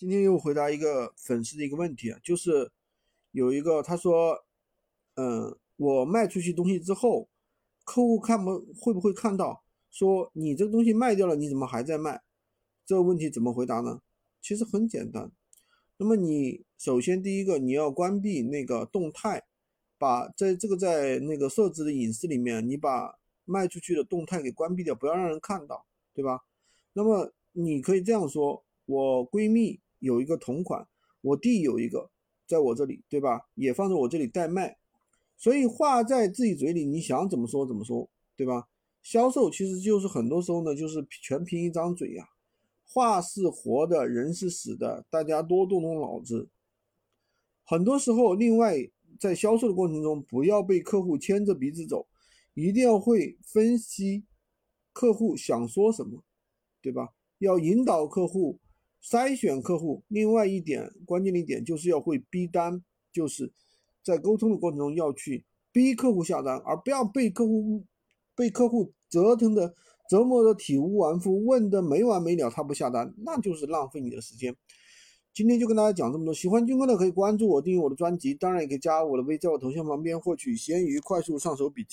今天又回答一个粉丝的一个问题啊，就是有一个他说，嗯，我卖出去东西之后，客户看不会不会看到说你这个东西卖掉了，你怎么还在卖？这个问题怎么回答呢？其实很简单，那么你首先第一个你要关闭那个动态，把在这个在那个设置的隐私里面，你把卖出去的动态给关闭掉，不要让人看到，对吧？那么你可以这样说，我闺蜜。有一个同款，我弟有一个，在我这里，对吧？也放在我这里代卖，所以话在自己嘴里，你想怎么说怎么说，对吧？销售其实就是很多时候呢，就是全凭一张嘴呀，话是活的，人是死的，大家多动动脑子。很多时候，另外在销售的过程中，不要被客户牵着鼻子走，一定要会分析客户想说什么，对吧？要引导客户。筛选客户，另外一点关键的一点就是要会逼单，就是在沟通的过程中要去逼客户下单，而不要被客户被客户折腾的折磨的体无完肤，问的没完没了，他不下单，那就是浪费你的时间。今天就跟大家讲这么多，喜欢军哥的可以关注我，订阅我的专辑，当然也可以加我的微，在我头像旁边获取闲鱼快速上手笔记。